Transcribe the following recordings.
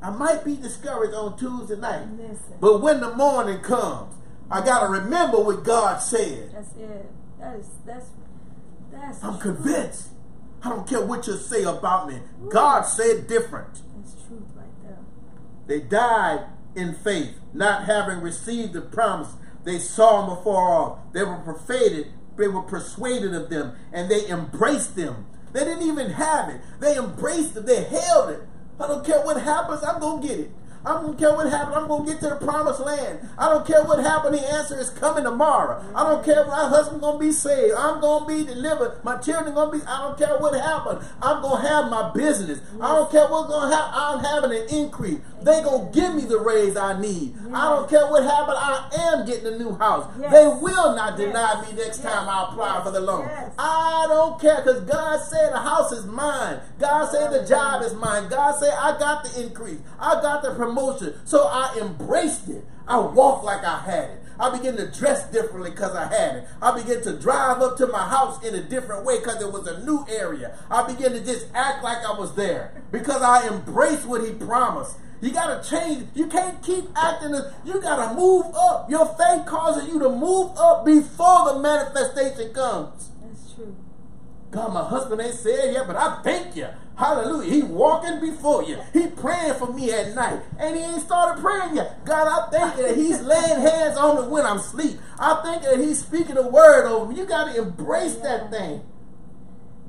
I might be discouraged on Tuesday night. Listen. But when the morning comes, I got to remember what God said. That's it. That is that's that's I'm true. convinced. I don't care what you say about me. God said different. That's truth right there. They died in faith, not having received the promise. They saw them afar off. They were persuaded. They were persuaded of them, and they embraced them. They didn't even have it. They embraced it. They held it. I don't care what happens. I'm gonna get it. I don't care what happens. I'm gonna get to the promised land. I don't care what happens. The answer is coming tomorrow. I don't care if my husband gonna be saved. I'm gonna be delivered. My children gonna be. I don't care what happens. I'm gonna have my business. I don't care what's gonna happen. I'm having an increase. They gonna give me the raise I need. I don't care what happens. I am getting a new house. Yes. They will not Yes. deny me next Yes. time I apply Yes. for the loan. Yes. I don't care because God said the house is mine. God said the job is mine. God said I got the increase. I got the promotion. So I embraced it. I walked like I had it. I began to dress differently because I had it. I began to drive up to my house in a different way because it was a new area. I began to just act like I was there because I embraced what he promised. You gotta change. You can't keep acting. as- You gotta move up. Your faith causes you to move up before the manifestation comes. That's true. God, my husband ain't said yet, but I thank you. Hallelujah. He walking before you. He praying for me at night. And he ain't started praying yet. God, I thank you that he's laying hands on me when I'm asleep. I thank you that he's speaking a word over me. You got to embrace that thing.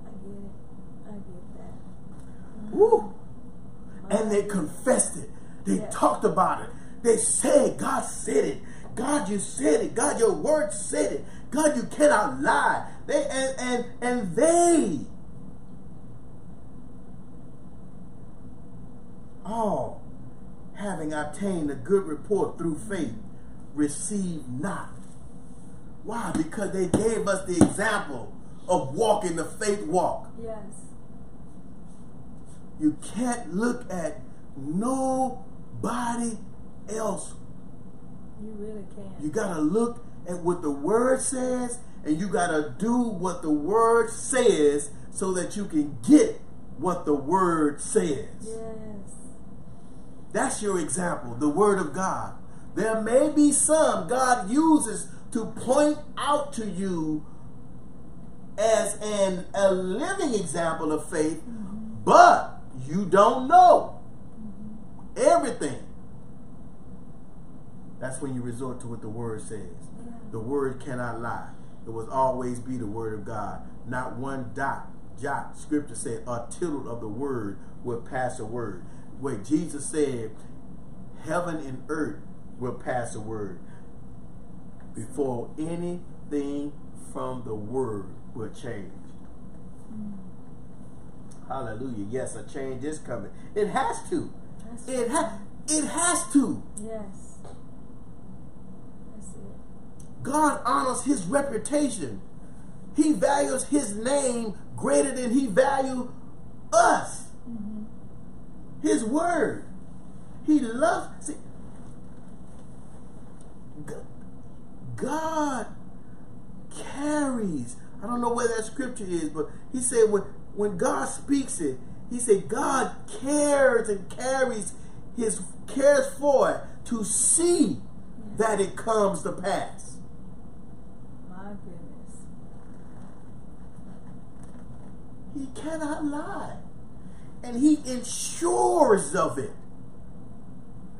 I get it. I get that. Woo. And they confessed it. They Yeah. talked about it. They said, God said it. God, you said it. God, your word said it. God, you cannot lie. They and and and they all having obtained a good report through faith received not. Why? Because they gave us the example of walking the faith walk. Yes. You can't look at nobody else. You really can't. You got to look at what the word says and you got to do what the word says so that you can get what the word says. yes. That's your example, the word of God. There may be some God uses to point out to you as an a living example of faith, mm-hmm. but you don't know everything. That's when you resort to what the word says. The word cannot lie. It will always be the word of God. Not one dot, jot. Scripture said, a tittle of the word will pass a word. Where Jesus said, heaven and earth will pass a word before anything from the word will change. Hmm. Hallelujah. Yes, a change is coming. It has to. That's It ha- it has to. Yes. God honors his reputation. He values his name greater than he value us. Mm-hmm. His word. He loves see, God carries. I don't know where that scripture is, but he said when when God speaks it, he said God cares and carries his cares for it to see that it comes to pass. My goodness. He cannot lie. And he ensures of it.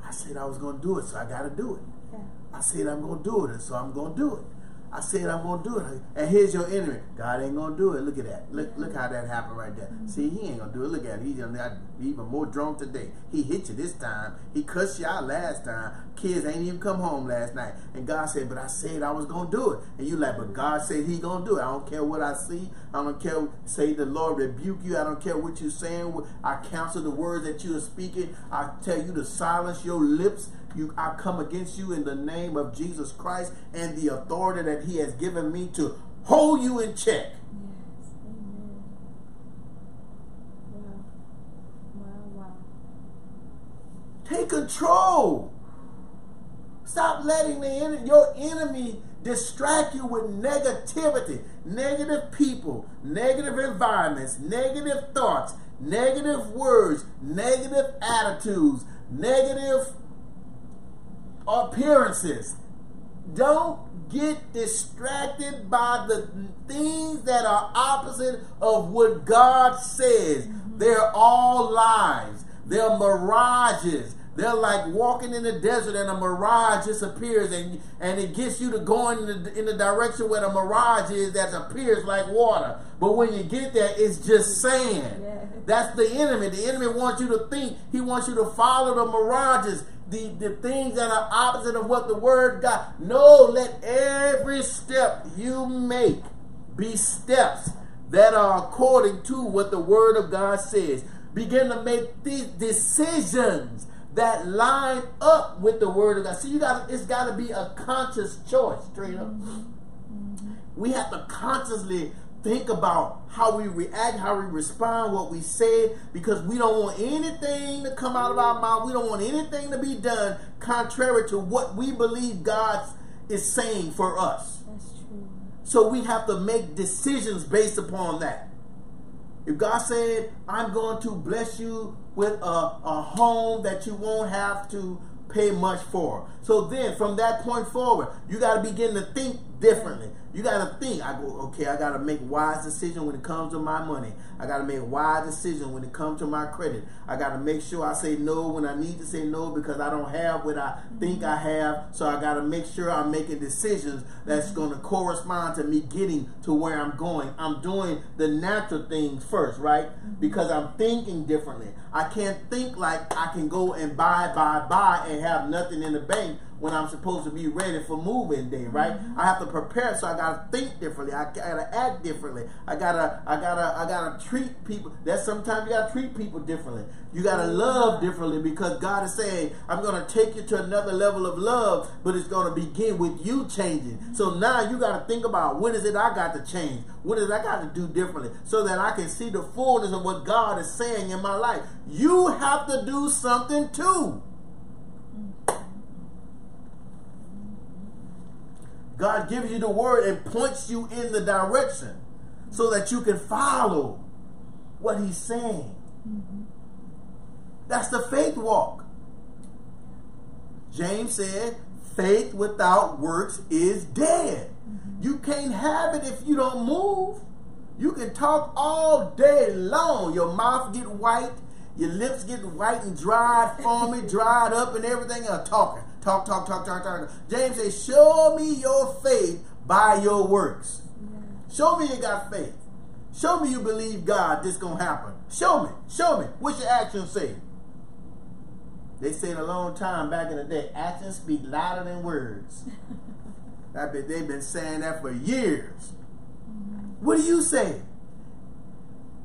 I said I was going to do it, so I got to do it. Yeah. I said I'm going to do it, and so I'm going to do it. I said I'm gonna do it. And here's your enemy. God ain't gonna do it. Look at that. Look look how that happened right there. Mm-hmm. See, he ain't gonna do it. Look at it. He's even more drunk today. He hit you this time. He cussed you out last time. Kids ain't even come home last night. And God said, But I said I was gonna do it. And you like, but God said he gonna do it. I don't care what I see. I don't care say the Lord rebuke you. I don't care what you're saying. I counsel the words that you are speaking. I tell you to silence your lips you, I come against you in the name of Jesus Christ and the authority that He has given me to hold you in check. Yes, amen. Wow, wow, wow. Take control. Stop letting the your enemy distract you with negativity, negative people, negative environments, negative thoughts, negative words, negative attitudes, negative appearances. Don't get distracted by the things that are opposite of what God says. Mm-hmm. They're all lies. They're mirages. They're like walking in the desert and a mirage just appears and, and it gets you to going in the, in the direction where the mirage is that appears like water. But when you get there, it's just sand. Yeah. That's the enemy. The enemy wants you to think. He wants you to follow the mirages the, the things that are opposite of what the word God. No, let every step you make be steps that are according to what the word of God says. Begin to make these decisions that line up with the word of God. See, you got it's got to be a conscious choice, straight up. Mm-hmm. We have to consciously think about how we react, how we respond, what we say, because we don't want anything to come out of our mouth. We don't want anything to be done contrary to what we believe God is saying for us. That's true. So we have to make decisions based upon that. If God said, I'm going to bless you with a, a home that you won't have to pay much for. So then from that point forward, you got to begin to think differently. You got to think. I go, okay, I got to make wise decision when it comes to my money. I got to make wise decision when it comes to my credit. I got to make sure I say no when I need to say no because I don't have what I think I have. So I got to make sure I'm making decisions that's to correspond to me getting to where I'm going. I'm doing the natural things first, right? Because I'm thinking differently. I can't think like I can go and buy, buy, buy and have nothing in the bank when I'm supposed to be ready for moving day, right? Mm-hmm. I have to prepare, so I gotta think differently. I gotta act differently. I gotta, I gotta, I gotta treat people. That sometimes you gotta treat people differently. You gotta love differently because God is saying, I'm gonna take you to another level of love, but it's gonna begin with you changing. So now you gotta think about what is it I got to change? What is I got to do differently so that I can see the fullness of what God is saying in my life? You have to do something too. God gives you the word and points you in the direction so that you can follow what he's saying. Mm-hmm. That's the faith walk. James said, faith without works is dead. Mm-hmm. You can't have it if you don't move. You can talk all day long. Your mouth get white, your lips get white and dried, foamy, dried up, and everything else talking. Talk, talk, talk, talk, talk. James says, Show me your faith by your works. Show me you got faith. Show me you believe God, this going to happen. Show me. Show me. What's your actions say? They said a long time back in the day, actions speak louder than words. I bet They've been saying that for years. Mm-hmm. What do you say?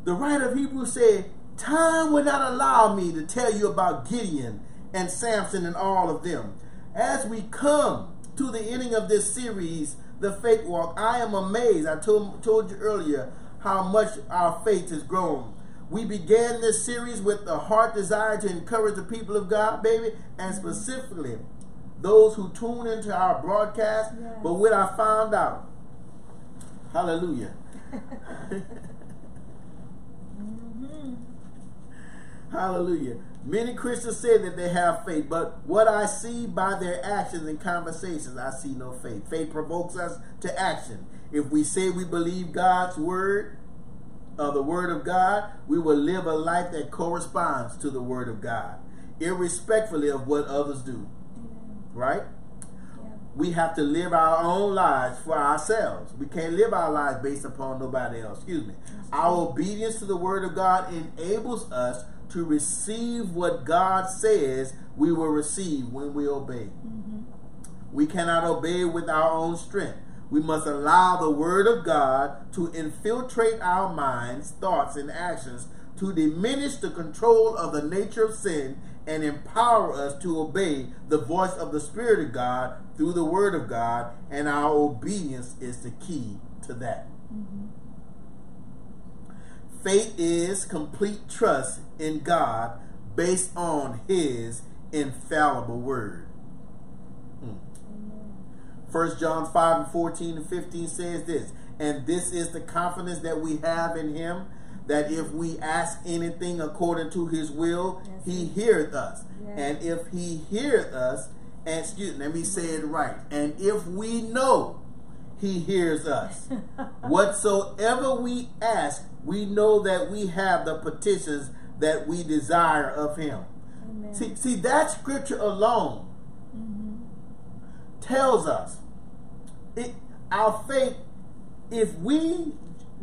The writer of Hebrews said, Time will not allow me to tell you about Gideon and Samson and all of them. As we come to the ending of this series, The Faith Walk, I am amazed. I told, told you earlier how much our faith has grown. We began this series with the heart desire to encourage the people of God, baby, and specifically those who tune into our broadcast. Yes. But what I found out, hallelujah. mm-hmm. Hallelujah. Many Christians say that they have faith, but what I see by their actions and conversations, I see no faith. Faith provokes us to action. If we say we believe God's word, uh, the word of God, we will live a life that corresponds to the word of God, irrespectively of what others do. Right? we have to live our own lives for ourselves. We can't live our lives based upon nobody else. Excuse me. Our obedience to the word of God enables us to receive what God says we will receive when we obey. Mm-hmm. We cannot obey with our own strength. We must allow the Word of God to infiltrate our minds, thoughts, and actions to diminish the control of the nature of sin and empower us to obey the voice of the Spirit of God through the Word of God, and our obedience is the key to that. Mm-hmm. Faith is complete trust in God based on His infallible Word. Hmm. Amen. 1 John 5 and 14 and 15 says this, and this is the confidence that we have in him, that if we ask anything according to his will, Yes. he heareth us. Yes. And if he heareth us, and excuse let me say it right, and if we know he hears us, whatsoever we ask, we know that we have the petitions that we desire of him. Amen. See, see that scripture alone mm-hmm. tells us it, our faith. If we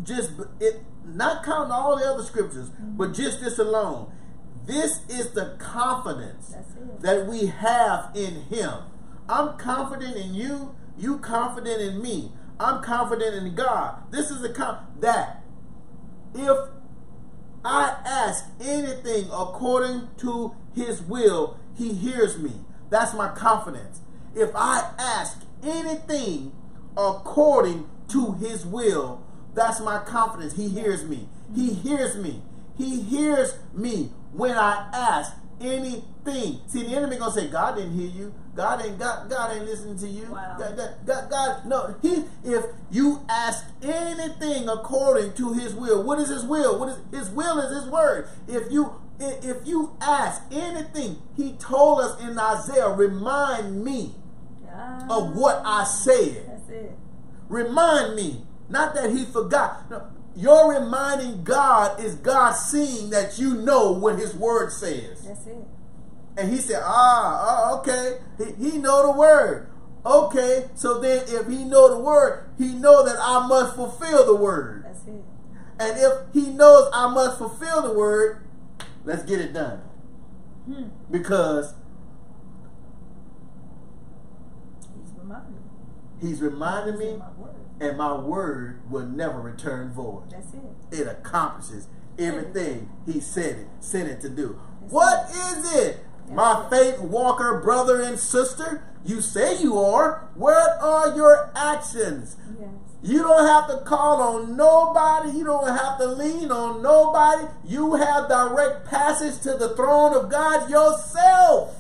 just it, not counting all the other scriptures, mm-hmm. but just this alone, this is the confidence that we have in Him. I'm confident in you. You confident in me. I'm confident in God. This is com- that if I ask anything according to his will, he hears me. That's my confidence. If I ask anything according to his will, that's my confidence. He hears me. He hears me. He hears me when I ask anything. See, the enemy gonna say, God didn't hear you. God ain't God, God ain't listening to you. Wow. God, God, God, God- no. He if you ask anything according to his will, what is his will? What is his will is his word. If you if you ask anything, he told us in Isaiah, remind me of what I said. That's it. Remind me. Not that he forgot. No, your reminding God is God seeing that you know what his word says. That's it. And he said, ah, ah, okay. He, he know the word. Okay, so then if he know the word, he know that I must fulfill the word. That's it. And if he knows I must fulfill the word, let's get it done. Hmm. Because He's reminding me. he's reminding me, my and my word will never return void. That's it. it accomplishes everything he said it sent it to do. Yes, What is it? My faith walker brother and sister, you say you are. What are your actions? Yes. You don't have to call on nobody. You don't have to lean on nobody. You have direct passage to the throne of God yourself.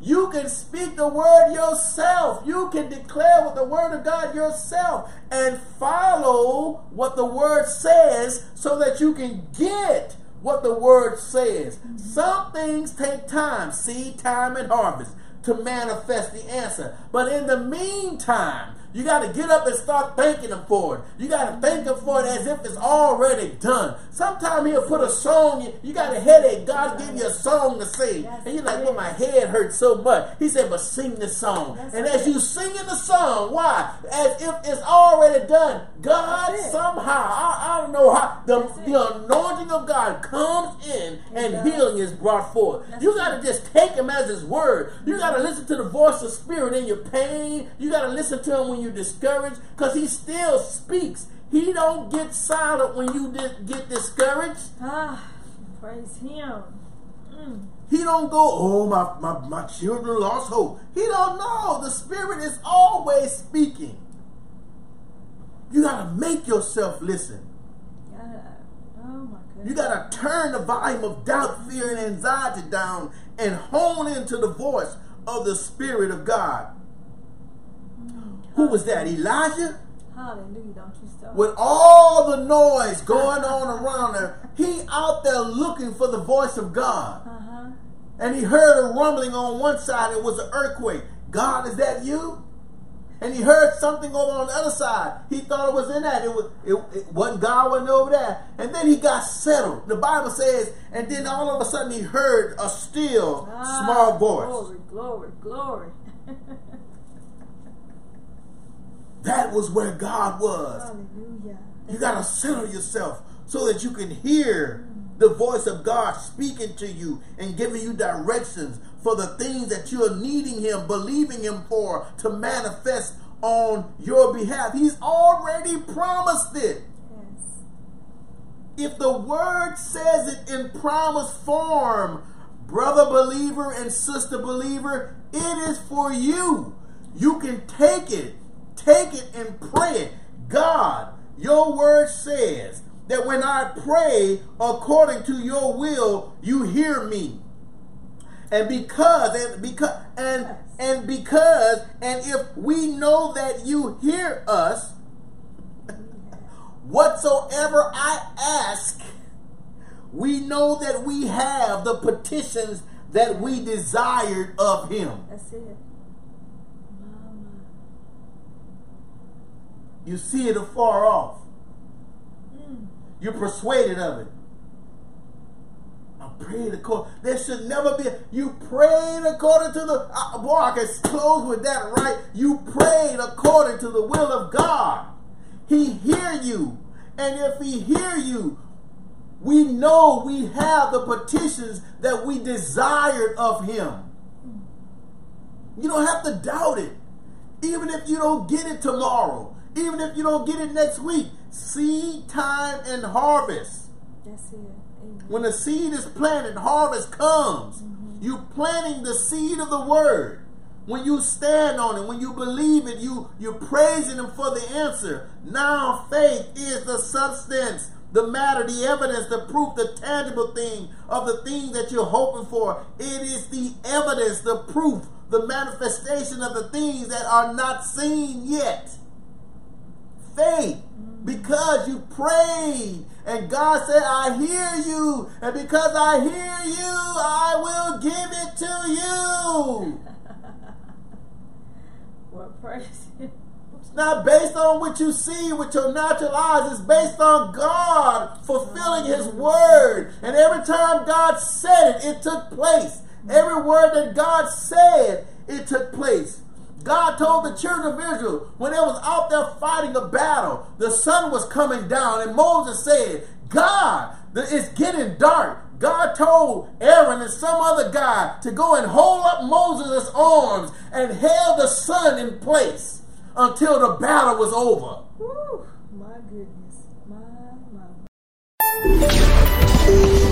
You can speak the word yourself. You can declare with the word of God yourself and follow what the word says so that you can get what the word says. Some things take time, seed time and harvest, to manifest the answer. But in the meantime, you got to get up and start thanking him for it. You got to thank him for it as if it's already done. Sometimes he'll put a song in. You got a headache. God give you a song to sing. And you're like, well, my head hurts so much. He said, but sing this song. And as you singing the song, why? As if it's already done. God somehow, I, I don't know how, the, the anointing of God comes in and healing is brought forth. You got to just take him as his word. You got to listen to the voice of spirit in your pain. You got to listen to him when you're discouraged because he still speaks. He don't get silent when you get discouraged. Ah, praise Him. Mm. He don't go, oh, my, my, my children lost hope. He don't know. The Spirit is always speaking. You got to make yourself listen. Gotta, oh my goodness. You got to turn the volume of doubt, fear, and anxiety down and hone into the voice of the Spirit of God. Who was that? Elijah? Hallelujah. Don't you stop. With all the noise going on around her, he out there looking for the voice of God. Uh huh. And he heard a rumbling on one side. It was an earthquake. God, is that you? And he heard something over on the other side. He thought it was in that. It was. It, it wasn't God. wasn't over there. And then he got settled. The Bible says, and then all of a sudden he heard a still Ah, small voice. Glory, glory, glory. That was where God was. Hallelujah. You got to center yourself so that you can hear the voice of God speaking to you and giving you directions for the things that you are needing Him, believing Him for to manifest on your behalf. He's already promised it. Yes. If the word says it in promise form, brother believer and sister believer, it is for you. You can take it, take it and pray it. God, your word says that when I pray according to your will, you hear me. And because and because and and because and if we know that you hear us, whatsoever I ask, we know that we have the petitions that we desired of him. That's it. You see it afar off. Mm. You're persuaded of it. I prayed according. There should never be. You prayed according to the. Uh, boy, I can close with that, right? You prayed according to the will of God. He hear you, and if He hear you, we know we have the petitions that we desired of Him. You don't have to doubt it, even if you don't get it tomorrow, even if you don't get it next week. Seed time and harvest. That's it. Amen. When the seed is planted, harvest comes. Mm-hmm. You planting the seed of the word. When you stand on it, when you believe it, you you're praising him for the answer. Now faith is the substance, the matter, the evidence, the proof, the tangible thing of the thing that you're hoping for. It is the evidence, the proof, the manifestation of the things that are not seen yet faith because you prayed and God said, I hear you. And because I hear you, I will give it to you. What praise It's not based on what you see with your natural eyes. It's based on God fulfilling His word. And every time God said it, it took place. Every word that God said, it took place. God told the children of Israel when they was out there fighting a battle, the sun was coming down, and Moses said, God, it's getting dark. God told Aaron and some other guy to go and hold up Moses' arms and held the sun in place until the battle was over. My goodness. My, my.